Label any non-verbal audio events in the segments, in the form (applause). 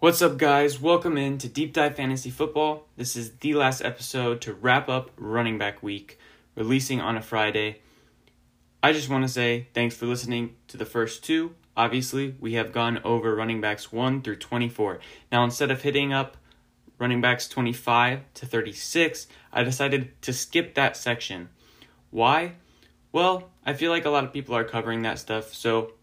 What's up, guys? Welcome in to Deep Dive Fantasy Football. This is the last episode to wrap up running back week, releasing on a Friday. I just want to say thanks for listening to the first two. Obviously, we have gone over running backs 1 through 24. Now, instead of hitting up running backs 25 to 36, I decided to skip that section. Why? Well, I feel like a lot of people are covering that stuff, so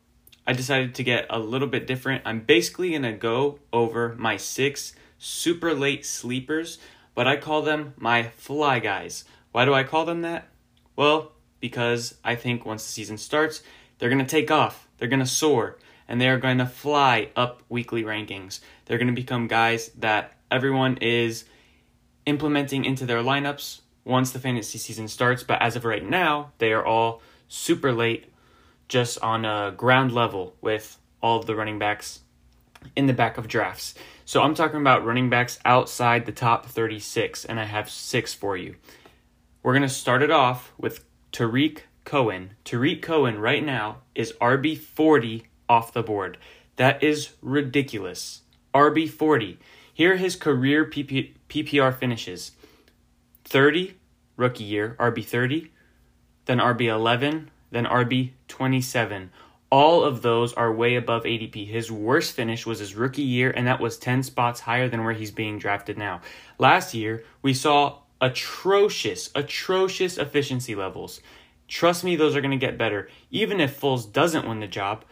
I decided to get a little bit different. I'm basically going to go over my six super late sleepers, but I call them my fly guys. Why do I call them that? Well, because I think once the season starts, they're going to take off, they're going to soar, and they are going to fly up weekly rankings. They're going to become guys that everyone is implementing into their lineups once the fantasy season starts, but as of right now, they are all super late just on a ground level with all of the running backs in the back of drafts. So I'm talking about running backs outside the top 36, and I have six for you. We're going to start it off with Tarik Cohen. Tarik Cohen right now is RB40 off the board. That is ridiculous. RB40. Here his career PP- PPR finishes 30, rookie year, RB30, then RB11, than RB27. All of those are way above ADP. His worst finish was his rookie year, and that was 10 spots higher than where he's being drafted now. Last year, we saw atrocious, atrocious efficiency levels. Trust me, those are going to get better. Even if Foles doesn't win the job,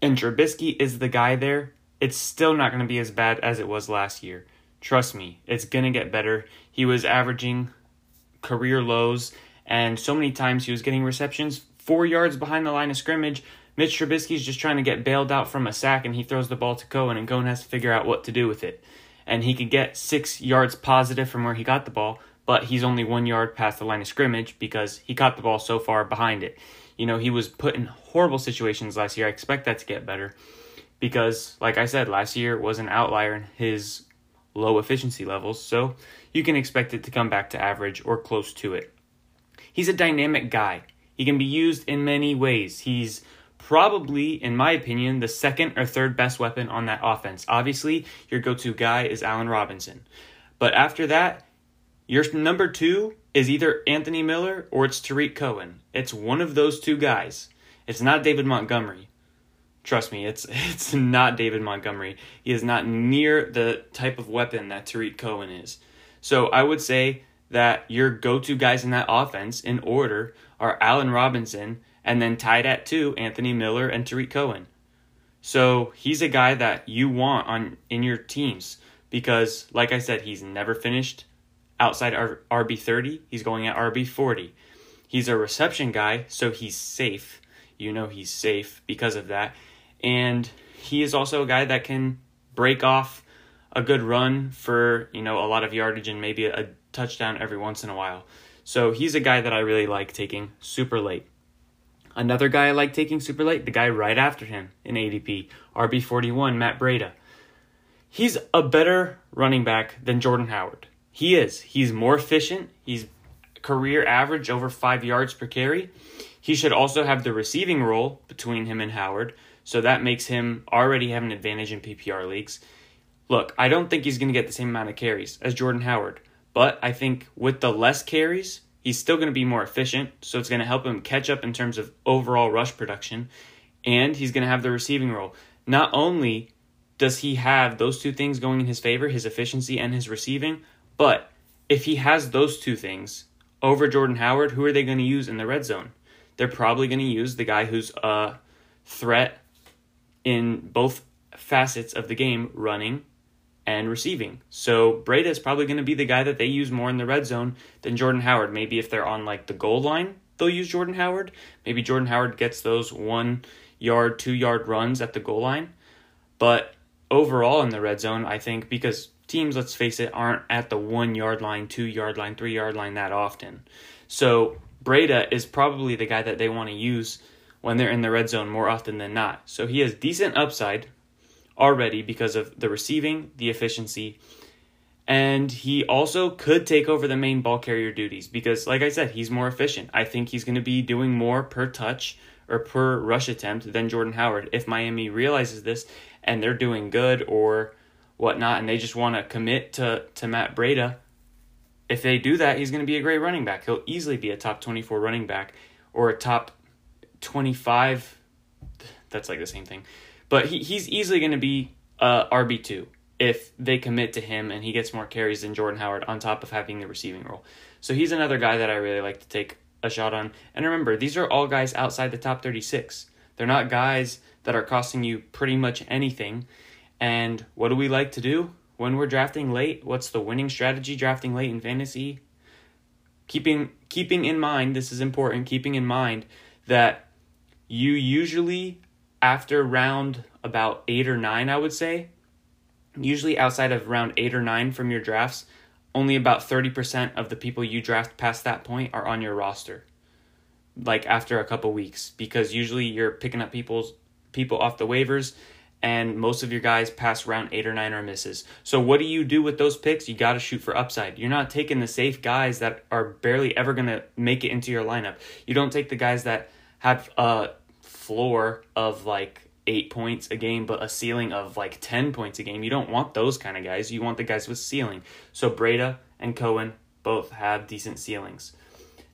and Trubisky is the guy there, it's still not going to be as bad as it was last year. Trust me, it's going to get better. He was averaging career lows and so many times he was getting receptions four yards behind the line of scrimmage. Mitch Trubisky's just trying to get bailed out from a sack, and he throws the ball to Cohen, and Cohen has to figure out what to do with it. And he could get six yards positive from where he got the ball, but he's only one yard past the line of scrimmage because he caught the ball so far behind it. You know, he was put in horrible situations last year. I expect that to get better because, like I said, last year was an outlier in his low efficiency levels, so you can expect it to come back to average or close to it. He's a dynamic guy. He can be used in many ways. He's probably, in my opinion, the second or third best weapon on that offense. Obviously, your go to guy is Allen Robinson. But after that, your number two is either Anthony Miller or it's Tarik Cohen. It's one of those two guys. It's not David Montgomery. Trust me, it's (laughs) it's not David Montgomery. He is not near the type of weapon that Tarik Cohen is. So I would say that your go-to guys in that offense in order are Allen Robinson and then tied at two Anthony Miller and Tarik Cohen. So he's a guy that you want on in your teams because, like I said, he's never finished outside RB thirty. He's going at RB forty. He's a reception guy, so he's safe. You know he's safe because of that, and he is also a guy that can break off a good run for you know a lot of yardage and maybe a touchdown every once in a while. So he's a guy that I really like taking super late. Another guy I like taking super late, the guy right after him in ADP, RB41, Matt Breida. He's a better running back than Jordan Howard. He is. He's more efficient. He's career average over five yards per carry. He should also have the receiving role between him and Howard, so that makes him already have an advantage in PPR leagues. Look, I don't think he's going to get the same amount of carries as Jordan Howard, but I think with the less carries, he's still going to be more efficient. So it's going to help him catch up in terms of overall rush production. And he's going to have the receiving role. Not only does he have those two things going in his favor, his efficiency and his receiving, but if he has those two things over Jordan Howard, who are they going to use in the red zone? They're probably going to use the guy who's a threat in both facets of the game, running and receiving. So Breida is probably going to be the guy that they use more in the red zone than Jordan Howard. Maybe if they're on like the goal line, they'll use Jordan Howard. Maybe Jordan Howard gets those one yard, two yard runs at the goal line. But overall in the red zone, I think, because teams, let's face it, aren't at the one yard line, two yard line, three yard line that often. So Breida is probably the guy that they want to use when they're in the red zone more often than not. So he has decent upside already because of the receiving, the efficiency, and he also could take over the main ball carrier duties because, like I said, he's more efficient. I think he's going to be doing more per touch or per rush attempt than Jordan Howard. If Miami realizes this and they're doing good or whatnot, and they just want to commit to, to Matt Breida, if they do that, he's going to be a great running back. He'll easily be a top 24 running back or a top 25. That's like the same thing. But he, he's easily going to be uh, RB2 if they commit to him and he gets more carries than Jordan Howard on top of having the receiving role. So he's another guy that I really like to take a shot on. And remember, these are all guys outside the top 36. They're not guys that are costing you pretty much anything. And what do we like to do when we're drafting late? What's the winning strategy drafting late in fantasy? Keeping keeping in mind, this is important, keeping in mind that you usually after round about 8 or 9, I would say, usually outside of round 8 or 9 from your drafts, only about 30% of the people you draft past that point are on your roster like after a couple weeks because usually you're picking up people's people off the waivers and most of your guys pass round 8 or 9 or misses. So what do you do with those picks? You got to shoot for upside. You're not taking the safe guys that are barely ever going to make it into your lineup. You don't take the guys that have a floor of like eight points a game, but a ceiling of like 10 points a game. You don't want those kind of guys. You want the guys with ceiling. So Breida and Cohen both have decent ceilings.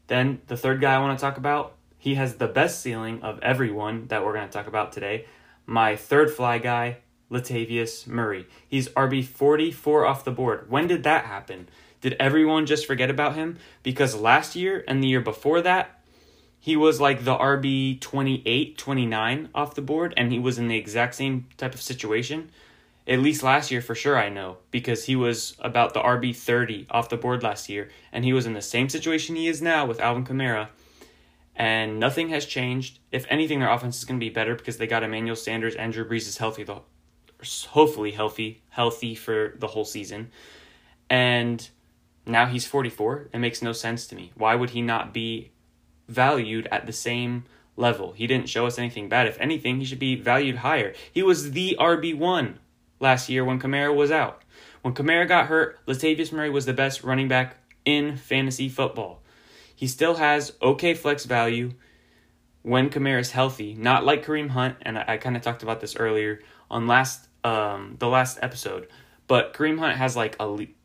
Then the third guy I want to talk about, he has the best ceiling of everyone that we're going to talk about today. My third fly guy, Latavius Murray. He's RB 44 off the board. When did that happen? Did everyone just forget about him? Because last year and the year before that, he was like the RB 28, 29 off the board, and he was in the exact same type of situation. At least last year, for sure, I know, because he was about the RB 30 off the board last year, and he was in the same situation he is now with Alvin Kamara. And nothing has changed. If anything, their offense is going to be better because they got Emmanuel Sanders and Drew Brees is healthy, the, hopefully healthy, healthy for the whole season. And now he's 44. It makes no sense to me. Why would he not be valued at the same level. He didn't show us anything bad. If anything, he should be valued higher. He was the RB1 last year when Kamara was out. When Kamara got hurt, Latavius Murray was the best running back in fantasy football. He still has okay flex value when Kamara is healthy, not like Kareem Hunt, and I, I kind of talked about this earlier on last um, the last episode. But Kareem Hunt has like elite,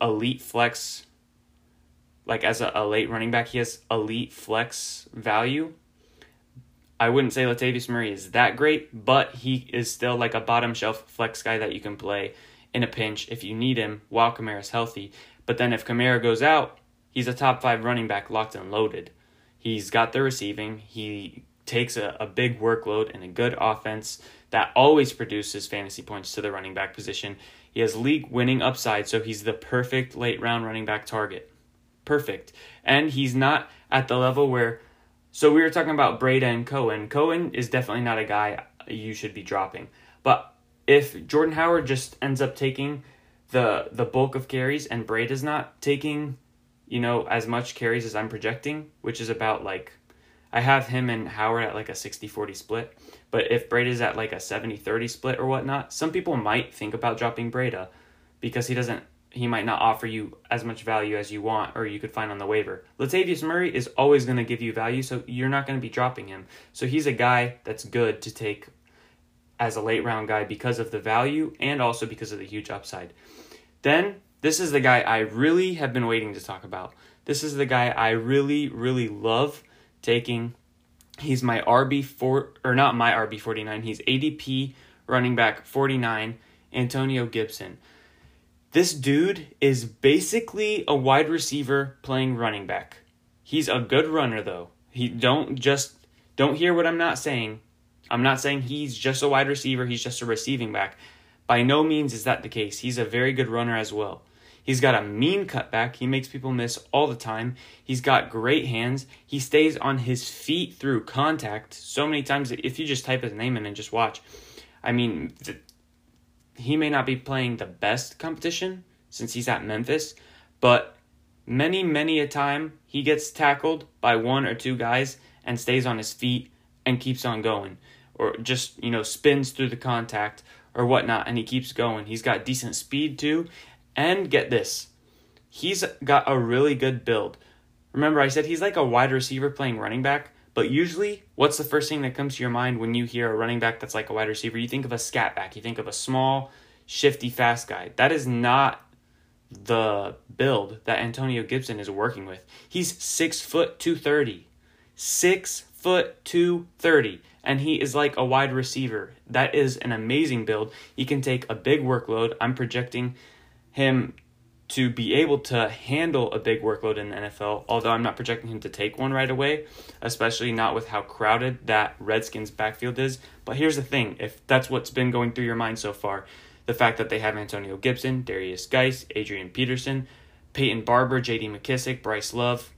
elite flex like as a, a late running back, he has elite flex value. I wouldn't say Latavius Murray is that great, but he is still like a bottom shelf flex guy that you can play in a pinch if you need him while Kamara's healthy. But then if Kamara goes out, he's a top five running back locked and loaded. He's got the receiving. He takes a, a big workload and a good offense that always produces fantasy points to the running back position. He has league winning upside, so he's the perfect late round running back target perfect. And he's not at the level where. So we were talking about Breida and Cohen. Cohen is definitely not a guy you should be dropping. But if Jordan Howard just ends up taking the the bulk of carries and Breida's not taking, you know, as much carries as I'm projecting, which is about like I have him and Howard at like a 60-40 split. But if Breida's at like a 70-30 split or whatnot, some people might think about dropping Breida uh, because he doesn't he might not offer you as much value as you want or you could find on the waiver. Latavius Murray is always going to give you value, so you're not going to be dropping him. So he's a guy that's good to take as a late round guy because of the value and also because of the huge upside. Then, this is the guy I really have been waiting to talk about. This is the guy I really, really love taking. He's my RB4, or not my RB49, he's ADP running back 49, Antonio Gibson. This dude is basically a wide receiver playing running back. He's a good runner though. He don't just don't hear what I'm not saying. I'm not saying he's just a wide receiver, he's just a receiving back. By no means is that the case. He's a very good runner as well. He's got a mean cutback. He makes people miss all the time. He's got great hands. He stays on his feet through contact so many times. If you just type his name in and just watch, I mean, he may not be playing the best competition since he's at Memphis, but many, many a time he gets tackled by one or two guys and stays on his feet and keeps on going, or just, you know, spins through the contact or whatnot and he keeps going. He's got decent speed too. And get this, he's got a really good build. Remember, I said he's like a wide receiver playing running back, but usually, what's the first thing that comes to your mind when you hear a running back that's like a wide receiver? You think of a scat back, you think of a small, shifty, fast guy. That is not the build that Antonio Gibson is working with. He's six foot two thirty. Six foot two thirty. And he is like a wide receiver. That is an amazing build. He can take a big workload. I'm projecting him to be able to handle a big workload in the NFL, although I'm not projecting him to take one right away, especially not with how crowded that Redskins backfield is. But here's the thing if that's what's been going through your mind so far, the fact that they have Antonio Gibson, Darius Guice, Adrian Peterson, Peyton Barber, JD McKissic, Bryce Love.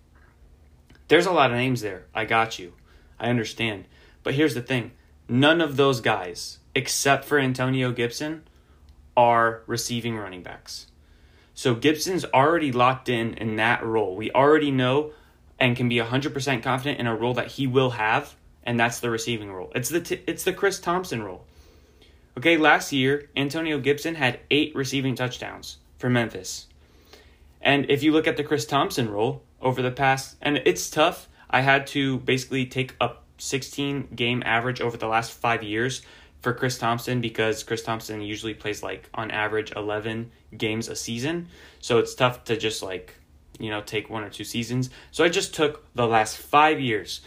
There's a lot of names there. I got you. I understand. But here's the thing none of those guys, except for Antonio Gibson, are receiving running backs. So Gibson's already locked in in that role. We already know and can be 100% confident in a role that he will have, and that's the receiving role. It's the t- it's the Chris Thompson role. Okay, last year Antonio Gibson had 8 receiving touchdowns for Memphis. And if you look at the Chris Thompson role over the past and it's tough, I had to basically take a 16 game average over the last 5 years for Chris Thompson because Chris Thompson usually plays like on average 11 games a season. So it's tough to just like, you know, take one or two seasons. So I just took the last 5 years.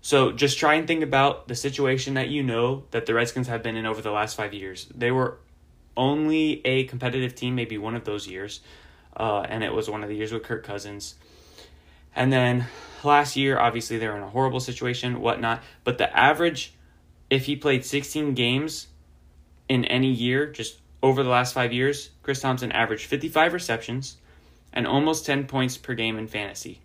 So just try and think about the situation that you know that the Redskins have been in over the last 5 years. They were only a competitive team maybe one of those years. Uh, and it was one of the years with Kirk Cousins. And then last year, obviously, they were in a horrible situation, whatnot. But the average if he played 16 games in any year, just over the last five years, Chris Thompson averaged 55 receptions and almost 10 points per game in fantasy.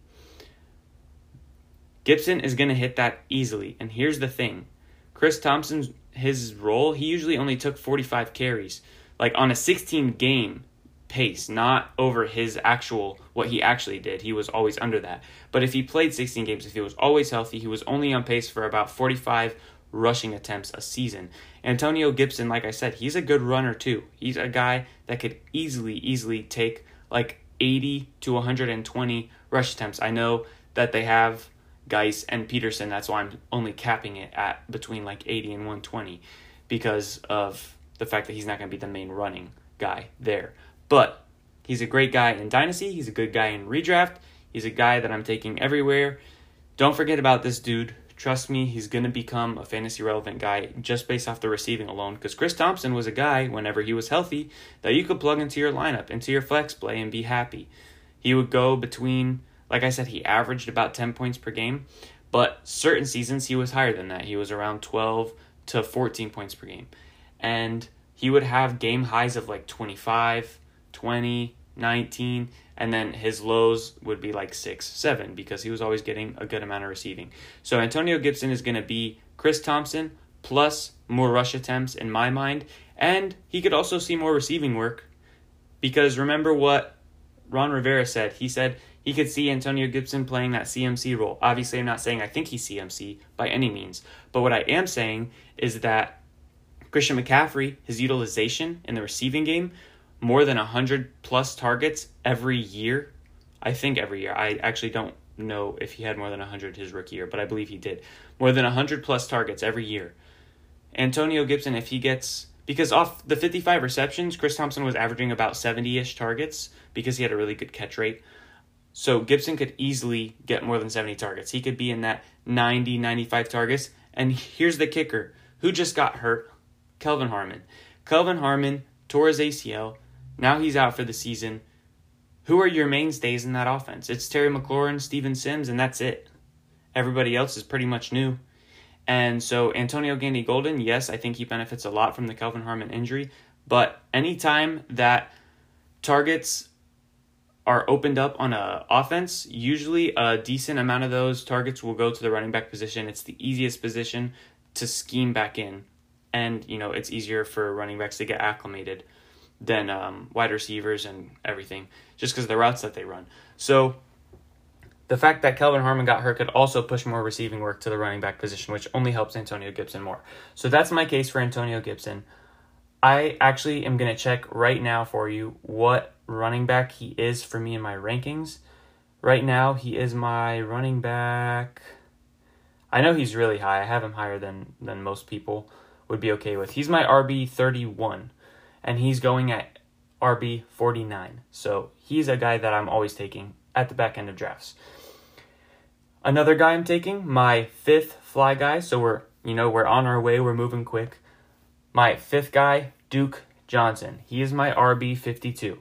Gibson is going to hit that easily. And here's the thing Chris Thompson's his role, he usually only took 45 carries, like on a 16 game pace, not over his actual what he actually did. He was always under that. But if he played 16 games, if he was always healthy, he was only on pace for about 45 rushing attempts a season. Antonio Gibson, like I said, he's a good runner too. He's a guy that could easily, easily take like 80 to 120 rush attempts. I know that they have Guice and Peterson. That's why I'm only capping it at between like 80 and 120 because of the fact that he's not going to be the main running guy there. But he's a great guy in Dynasty. He's a good guy in redraft. He's a guy that I'm taking everywhere. Don't forget about this dude. Trust me, he's going to become a fantasy relevant guy just based off the receiving alone. Because Chris Thompson was a guy, whenever he was healthy, that you could plug into your lineup, into your flex play, and be happy. He would go between, like I said, he averaged about 10 points per game, but certain seasons he was higher than that. He was around 12 to 14 points per game. And he would have game highs of like 25, 20, 19, and then his lows would be like 6, 7 because he was always getting a good amount of receiving. So Antonio Gibson is going to be Chris Thompson plus more rush attempts in my mind, and he could also see more receiving work because remember what Ron Rivera said. He said he could see Antonio Gibson playing that CMC role. Obviously, I'm not saying I think he's CMC by any means, but what I am saying is that Christian McCaffrey, his utilization in the receiving game more than 100 plus targets every year. I think every year. I actually don't know if he had more than 100 his rookie year, but I believe he did. More than 100 plus targets every year. Antonio Gibson, if he gets. Because off the 55 receptions, Chris Thompson was averaging about 70 ish targets because he had a really good catch rate. So Gibson could easily get more than 70 targets. He could be in that 90, 95 targets. And here's the kicker who just got hurt? Kelvin Harmon. Kelvin Harmon tore his ACL now he's out for the season. Who are your mainstays in that offense? It's Terry McLaurin, Steven Sims, and that's it. Everybody else is pretty much new. And so Antonio Gandy Golden, yes, I think he benefits a lot from the Kelvin Harmon injury. But anytime that targets are opened up on a offense, usually a decent amount of those targets will go to the running back position. It's the easiest position to scheme back in and you know it's easier for running backs to get acclimated than um, wide receivers and everything, just because the routes that they run. So the fact that Kelvin Harmon got hurt could also push more receiving work to the running back position, which only helps Antonio Gibson more. So that's my case for Antonio Gibson. I actually am going to check right now for you what running back he is for me in my rankings. Right now, he is my running back. I know he's really high. I have him higher than than most people would be okay with. He's my RB 31 and he's going at RB 49. So, he's a guy that I'm always taking at the back end of drafts. Another guy I'm taking, my fifth fly guy. So we're, you know, we're on our way. We're moving quick. My fifth guy, Duke Johnson. He is my RB 52.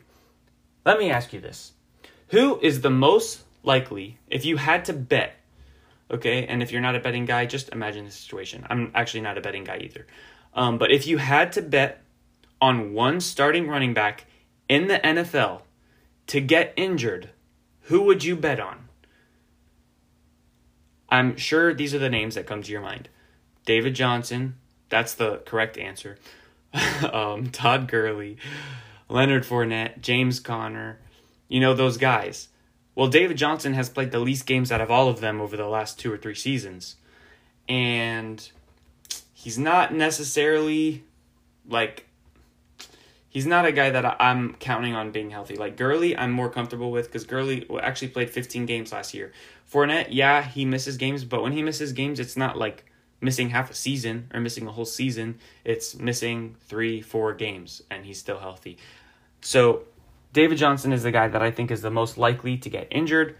Let me ask you this. Who is the most likely, if you had to bet, okay, and if you're not a betting guy, just imagine the situation. I'm actually not a betting guy either. Um, but if you had to bet on one starting running back in the NFL to get injured, who would you bet on? I'm sure these are the names that come to your mind. David Johnson, that's the correct answer. (laughs) um, Todd Gurley, Leonard Fournette, James Conner, you know, those guys. Well, David Johnson has played the least games out of all of them over the last two or three seasons. And he's not necessarily like he's not a guy that I'm counting on being healthy. Like Gurley, I'm more comfortable with because Gurley actually played 15 games last year. Fournette, yeah, he misses games, but when he misses games, it's not like missing half a season or missing a whole season. It's missing three, four games, and he's still healthy. So David Johnson is the guy that I think is the most likely to get injured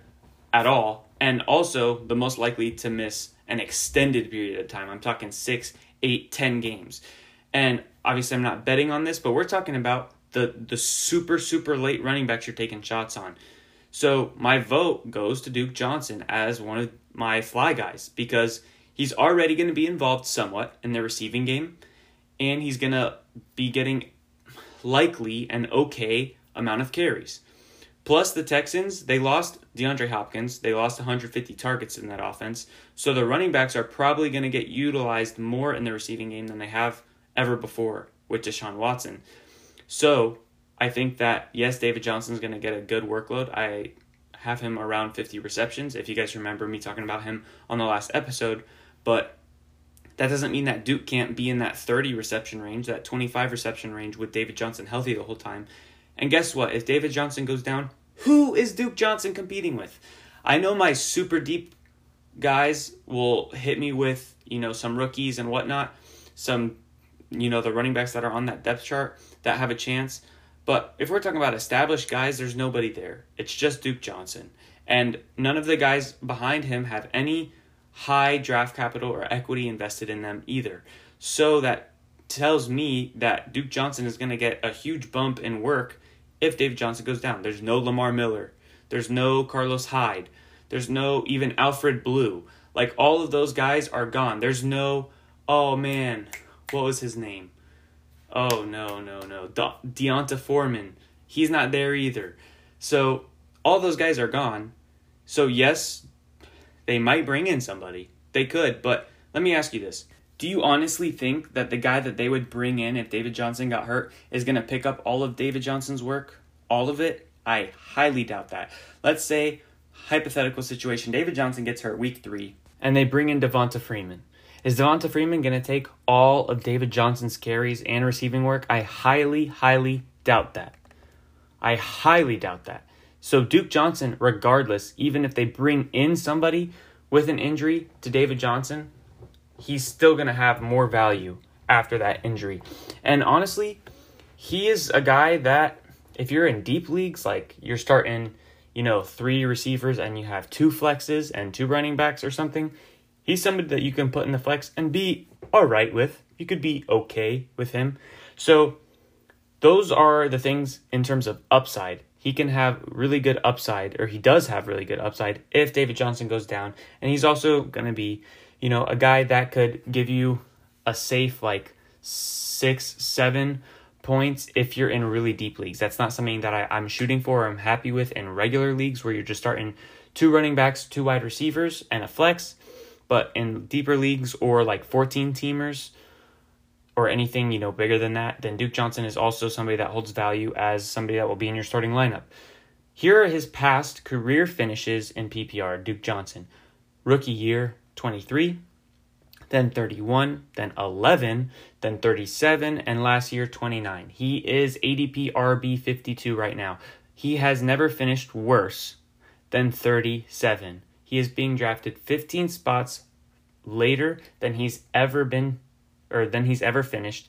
at all, and also the most likely to miss an extended period of time. I'm talking six, eight, ten games. And obviously I'm not betting on this, but we're talking about the the super, super late running backs you're taking shots on. So my vote goes to Duke Johnson as one of my fly guys because he's already going to be involved somewhat in the receiving game, and he's going to be getting likely an okay amount of carries. Plus, the Texans, they lost DeAndre Hopkins. They lost 150 targets in that offense. So the running backs are probably going to get utilized more in the receiving game than they have ever before with Deshaun Watson. So I think that yes, David Johnson is going to get a good workload. I have him around 50 receptions. If you guys remember me talking about him on the last episode, but that doesn't mean that Duke can't be in that 30 reception range, that 25 reception range with David Johnson healthy the whole time. And guess what? If David Johnson goes down, who is Duke Johnson competing with? I know my super deep guys will hit me with, you know, some rookies and whatnot, some, you know, the running backs that are on that depth chart that have a chance. But if we're talking about established guys, there's nobody there. It's just Duke Johnson. And none of the guys behind him have any high draft capital or equity invested in them either. So that tells me that Duke Johnson is going to get a huge bump in work if David Johnson goes down. There's no Lamar Miller. There's no Carlos Hyde. There's no even Alfred Blue. Like all of those guys are gone. There's no, oh man, what was his name? Oh no no no, De- D'Onta Foreman. He's not there either. So all those guys are gone. So yes, they might bring in somebody. They could, but let me ask you this. Do you honestly think that the guy that they would bring in if David Johnson got hurt is going to pick up all of David Johnson's work? All of it? I highly doubt that. Let's say, hypothetical situation, David Johnson gets hurt week three, and they bring in Devonta Freeman. Is Devonta Freeman going to take all of David Johnson's carries and receiving work? I highly, highly doubt that. I highly doubt that. So Duke Johnson, regardless, even if they bring in somebody with an injury to David Johnson, he's still going to have more value after that injury. And honestly, he is a guy that if you're in deep leagues, like you're starting, you know, three receivers and you have two flexes and two running backs or something, He's somebody that you can put in the flex and be all right with. You could be okay with him. So those are the things in terms of upside. He can have really good upside, or he does have really good upside if David Johnson goes down. And he's also going to be, you know, a guy that could give you a safe like six, seven points if you're in really deep leagues. That's not something that I, I'm shooting for or I'm happy with in regular leagues where you're just starting two running backs, two wide receivers, and a flex. But in deeper leagues or like 14 teamers, or anything, you know, bigger than that, then Duke Johnson is also somebody that holds value as somebody that will be in your starting lineup. Here are his past career finishes in PPR. Duke Johnson, rookie year 23, then 31, then 11, then 37, and last year 29. He is ADP RB 52 right now. He has never finished worse than 37. He is being drafted 15 spots later than he's ever been or than he's ever finished,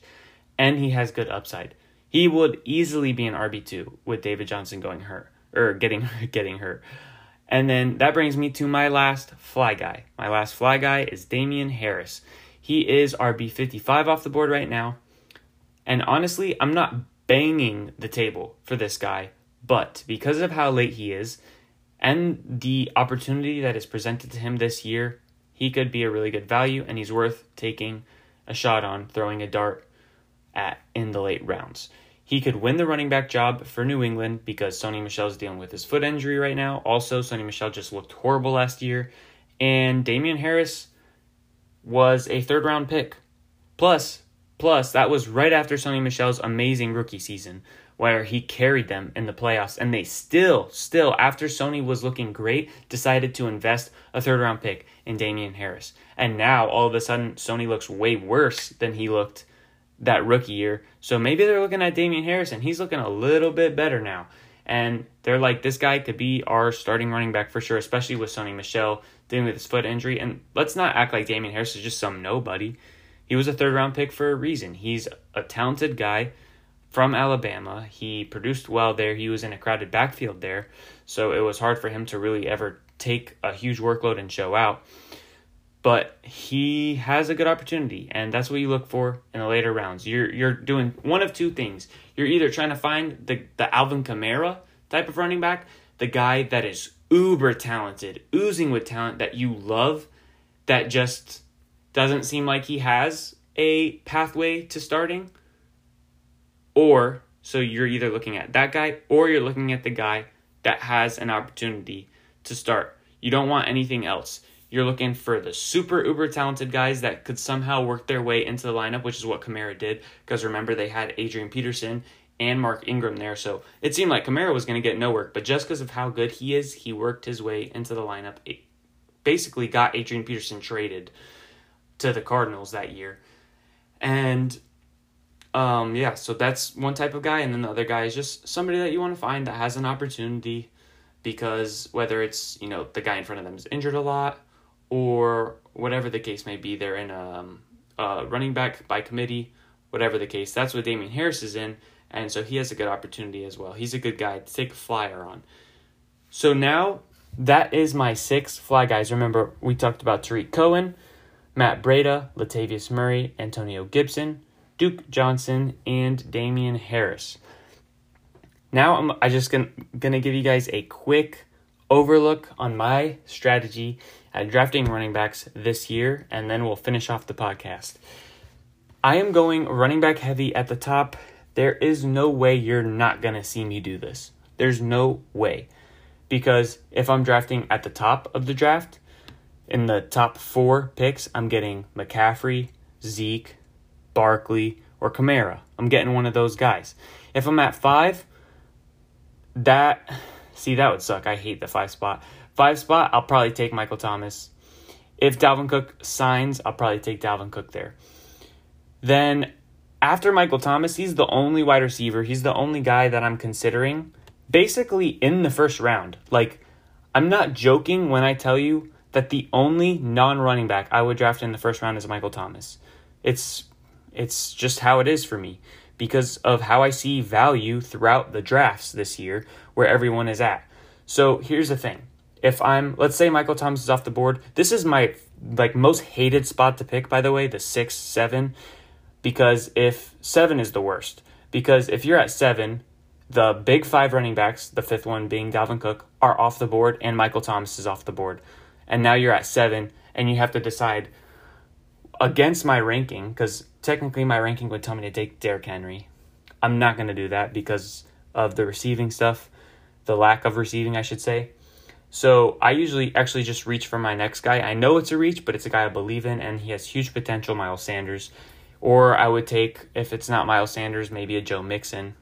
and he has good upside. He would easily be an RB2 with David Johnson going hurt or getting (laughs) getting hurt. And then that brings me to my last fly guy. My last fly guy is Damien Harris. He is RB 55 off the board right now. And honestly, I'm not banging the table for this guy, but because of how late he is and the opportunity that is presented to him this year, he could be a really good value and he's worth taking a shot on, throwing a dart at in the late rounds. He could win the running back job for New England because Sony Michel's dealing with his foot injury right now. Also, Sony Michel just looked horrible last year. And Damien Harris was a third round pick. Plus, plus that was right after Sony Michel's amazing rookie season where he carried them in the playoffs and they still still after Sony was looking great decided to invest a third round pick in Damien Harris. And now all of a sudden Sony looks way worse than he looked that rookie year. So maybe they're looking at Damien Harris and he's looking a little bit better now. And they're like, this guy could be our starting running back for sure, especially with Sony Michel dealing with his foot injury. And let's not act like Damien Harris is just some nobody. He was a third round pick for a reason. He's a talented guy from Alabama. He produced well there. He was in a crowded backfield there. So it was hard for him to really ever take a huge workload and show out but he has a good opportunity, and that's what you look for in the later rounds. You're you're doing one of two things. You're either trying to find the the Alvin Kamara type of running back, the guy that is uber talented, oozing with talent that you love, that just doesn't seem like he has a pathway to starting. Or so you're either looking at that guy or you're looking at the guy that has an opportunity to start. You don't want anything else. You're looking for the super uber talented guys that could somehow work their way into the lineup, which is what Kamara did. Because remember, they had Adrian Peterson and Mark Ingram there. So it seemed like Kamara was going to get no work. But just because of how good he is, he worked his way into the lineup. It basically got Adrian Peterson traded to the Cardinals that year. And um, yeah, so that's one type of guy. And then the other guy is just somebody that you want to find that has an opportunity because whether it's, you know, the guy in front of them is injured a lot or whatever the case may be, they're in a, um, a running back by committee, whatever the case. That's what Damien Harris is in, and so he has a good opportunity as well. He's a good guy to take a flyer on. So now that is my six fly guys. Remember, we talked about Tarik Cohen, Matt Breida, Latavius Murray, Antonio Gibson, Duke Johnson, and Damien Harris. Now I'm I just gonna, gonna give you guys a quick overlook on my strategy at drafting running backs this year, and then we'll finish off the podcast. I am going running back heavy at the top. There is no way you're not to see me do this. There's no way. Because if I'm drafting at the top of the draft, in the top four picks, I'm getting McCaffrey, Zeke, Barkley, or Kamara. I'm getting one of those guys. If I'm at five, that see that would suck. I hate the five spot. Five spot, I'll probably take Michael Thomas. If Dalvin Cook signs, I'll probably take Dalvin Cook there. Then after Michael Thomas, he's the only wide receiver. He's the only guy that I'm considering basically in the first round. Like, I'm not joking when I tell you that the only non running back I would draft in the first round is Michael Thomas. It's it's just how it is for me because of how I see value throughout the drafts this year where everyone is at. So here's the thing if I'm let's say Michael Thomas is off the board, this is my like most hated spot to pick by the way, the 6 7 because if 7 is the worst because if you're at 7, the big 5 running backs, the fifth one being Dalvin Cook, are off the board and Michael Thomas is off the board. And now you're at 7 and you have to decide against my ranking cuz technically my ranking would tell me to take Derrick Henry. I'm not going to do that because of the receiving stuff, the lack of receiving, I should say. So I usually actually just reach for my next guy. I know it's a reach, but it's a guy I believe in, and he has huge potential. Miles Sanders. Or I would take, if it's not Miles Sanders, maybe a Joe Mixon.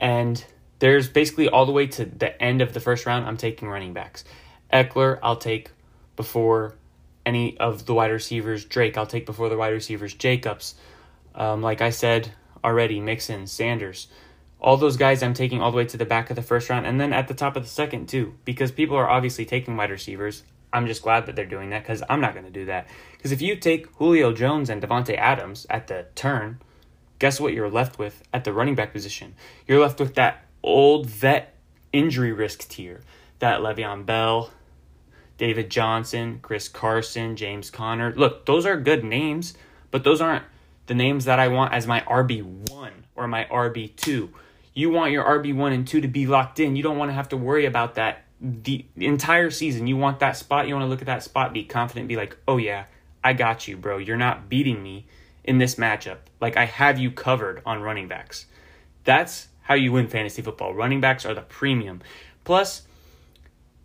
And there's basically all the way to the end of the first round, I'm taking running backs. Ekeler, I'll take before any of the wide receivers. Drake, I'll take before the wide receivers. Jacobs, um, like I said already, Mixon, Sanders. All those guys I'm taking all the way to the back of the first round and then at the top of the second too, because people are obviously taking wide receivers. I'm just glad that they're doing that because I'm not going to do that. Because if you take Julio Jones and Davante Adams at the turn, guess what you're left with at the running back position? You're left with that old vet injury risk tier. That Le'Veon Bell, David Johnson, Chris Carson, James Conner. Look, those are good names, but those aren't the names that I want as my RB1 or my RB2. You want your RB1 and 2 to be locked in. You don't want to have to worry about that the entire season. You want that spot, you want to look at that spot, be confident, be like, "Oh yeah, I got you, bro. You're not beating me in this matchup. Like I have you covered on running backs." That's how you win fantasy football. Running backs are the premium. Plus,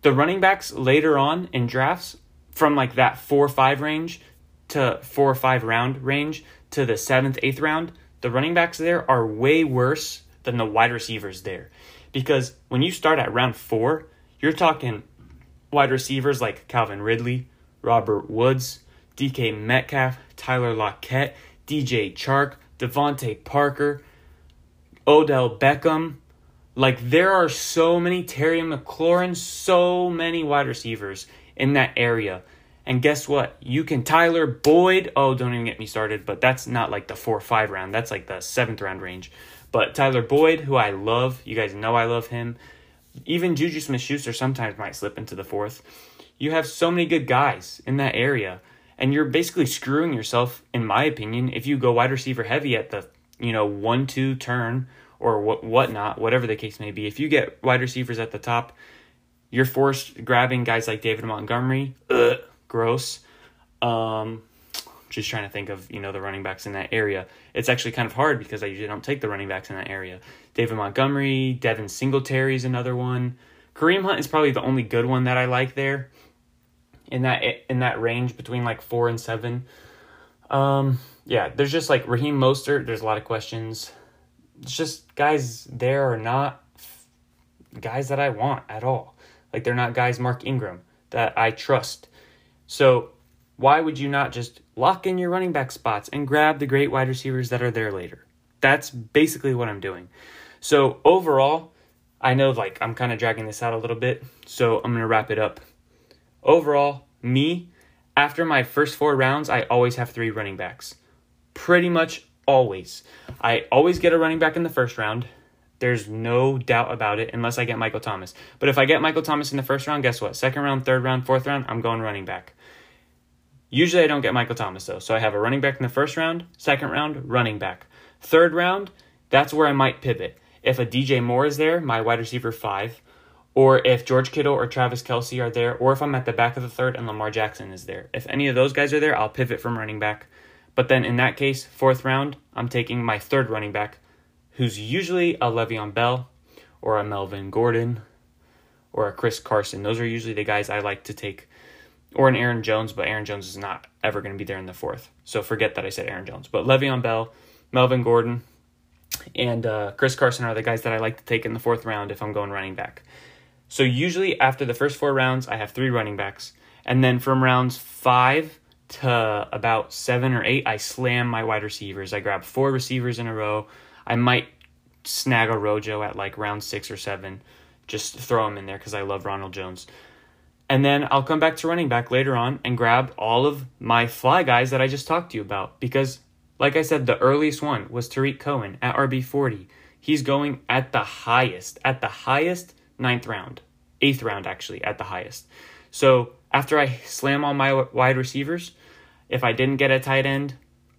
the running backs later on in drafts from like that 4 or 5 range to 4 or 5 round range to the 7th, 8th round, the running backs there are way worse than the wide receivers there. Because when you start at round 4, you're talking wide receivers like Calvin Ridley, Robert Woods, DK Metcalf, Tyler Lockett, DJ Chark, DeVante Parker, Odell Beckham. Like there are so many Terry McLaurin, so many wide receivers in that area. And guess what? You can Tyler Boyd. Oh, don't even get me started, but that's not like the four or five round. That's like the seventh round range. But Tyler Boyd, who I love, you guys know I love him. Even Juju Smith Schuster sometimes might slip into the fourth. You have so many good guys in that area. And you're basically screwing yourself, in my opinion, if you go wide receiver heavy at the you know, one two turn or what whatnot, whatever the case may be. If you get wide receivers at the top, you're forced grabbing guys like David Montgomery. Ugh, gross. Um, just trying to think of you know the running backs in that area. It's actually kind of hard because I usually don't take the running backs in that area. David Montgomery, Devin Singletary is another one. Kareem Hunt is probably the only good one that I like there. In that in that range between like four and seven. Um, yeah, there's just like Raheem Mostert. There's a lot of questions. It's just guys there are not guys that I want at all. Like they're not guys Mark Ingram that I trust. So why would you not just lock in your running back spots and grab the great wide receivers that are there later? That's basically what I'm doing. So overall, I know like I'm kind of dragging this out a little bit, so I'm going to wrap it up. Overall, me after my first 4 rounds, I always have 3 running backs pretty much always. I always get a running back in the first round. There's no doubt about it unless I get Michael Thomas. But if I get Michael Thomas in the first round, guess what? Second round, third round, fourth round, I'm going running back. Usually I don't get Michael Thomas though. So I have a running back in the first round, second round, running back. Third round, that's where I might pivot. If a DJ Moore is there, my wide receiver five, or if George Kittle or Travis Kelce are there, or if I'm at the back of the third and Lamar Jackson is there. If any of those guys are there, I'll pivot from running back. But then in that case, fourth round, I'm taking my third running back, who's usually a Le'Veon Bell or a Melvin Gordon or a Chris Carson. Those are usually the guys I like to take. Or an Aaron Jones, but Aaron Jones is not ever going to be there in the fourth. So forget that I said Aaron Jones. But Le'Veon Bell, Melvin Gordon, and uh, Chris Carson are the guys that I like to take in the fourth round if I'm going running back. So usually after the first four rounds, I have three running backs. And then from rounds five to about seven or eight, I slam my wide receivers. I grab four receivers in a row. I might snag a Rojo at like round six or seven, just throw him in there because I love Ronald Jones. And then I'll come back to running back later on and grab all of my fly guys that I just talked to you about. Because, like I said, the earliest one was Tarik Cohen at RB40. He's going at the highest, at the highest ninth round, eighth round actually, at the highest. So after I slam all my wide receivers, if I didn't get a tight end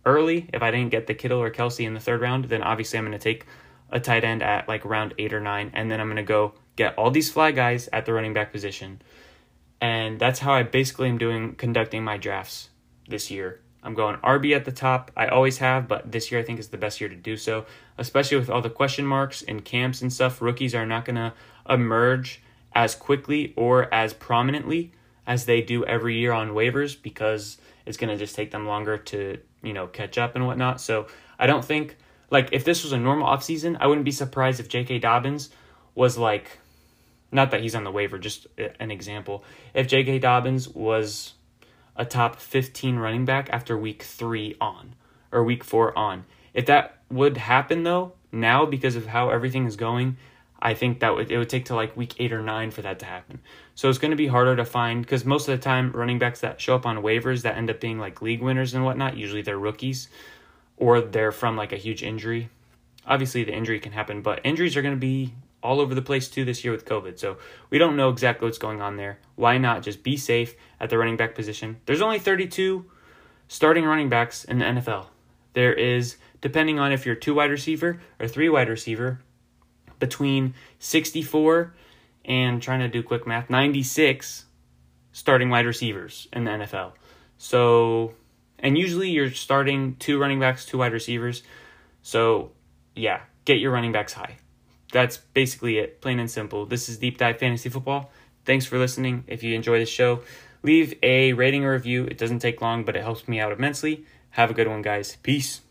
early, if I didn't get the Kittle or Kelce in the third round, then obviously I'm going to take a tight end at like round eight or nine, and then I'm going to go get all these fly guys at the running back position. And that's how I basically am doing conducting my drafts this year. I'm going RB at the top. I always have, but this year I think is the best year to do so, especially with all the question marks and camps and stuff. Rookies are not going to emerge as quickly or as prominently as they do every year on waivers because it's going to just take them longer to you know, catch up and whatnot. So I don't think like if this was a normal offseason, I wouldn't be surprised if J.K. Dobbins was like, not that he's on the waiver, just an example. If J.K. Dobbins was a top 15 running back after week three on or week four on. If that would happen though, now because of how everything is going, I think that would it would take to like week eight or nine for that to happen. So it's going to be harder to find because most of the time running backs that show up on waivers that end up being like league winners and whatnot, usually they're rookies or they're from like a huge injury. Obviously, the injury can happen, but injuries are going to be all over the place too this year with COVID. So we don't know exactly what's going on there. Why not just be safe at the running back position? There's only 32 starting running backs in the NFL. There is, depending on if you're two wide receiver or three wide receiver, between 64 and trying to do quick math, 96 starting wide receivers in the NFL. So, and usually you're starting two running backs, two wide receivers. So, yeah, get your running backs high. That's basically it, plain and simple. This is Deep Dive Fantasy Football. Thanks for listening. If you enjoy this show, leave a rating or review. It doesn't take long, but it helps me out immensely. Have a good one, guys. Peace.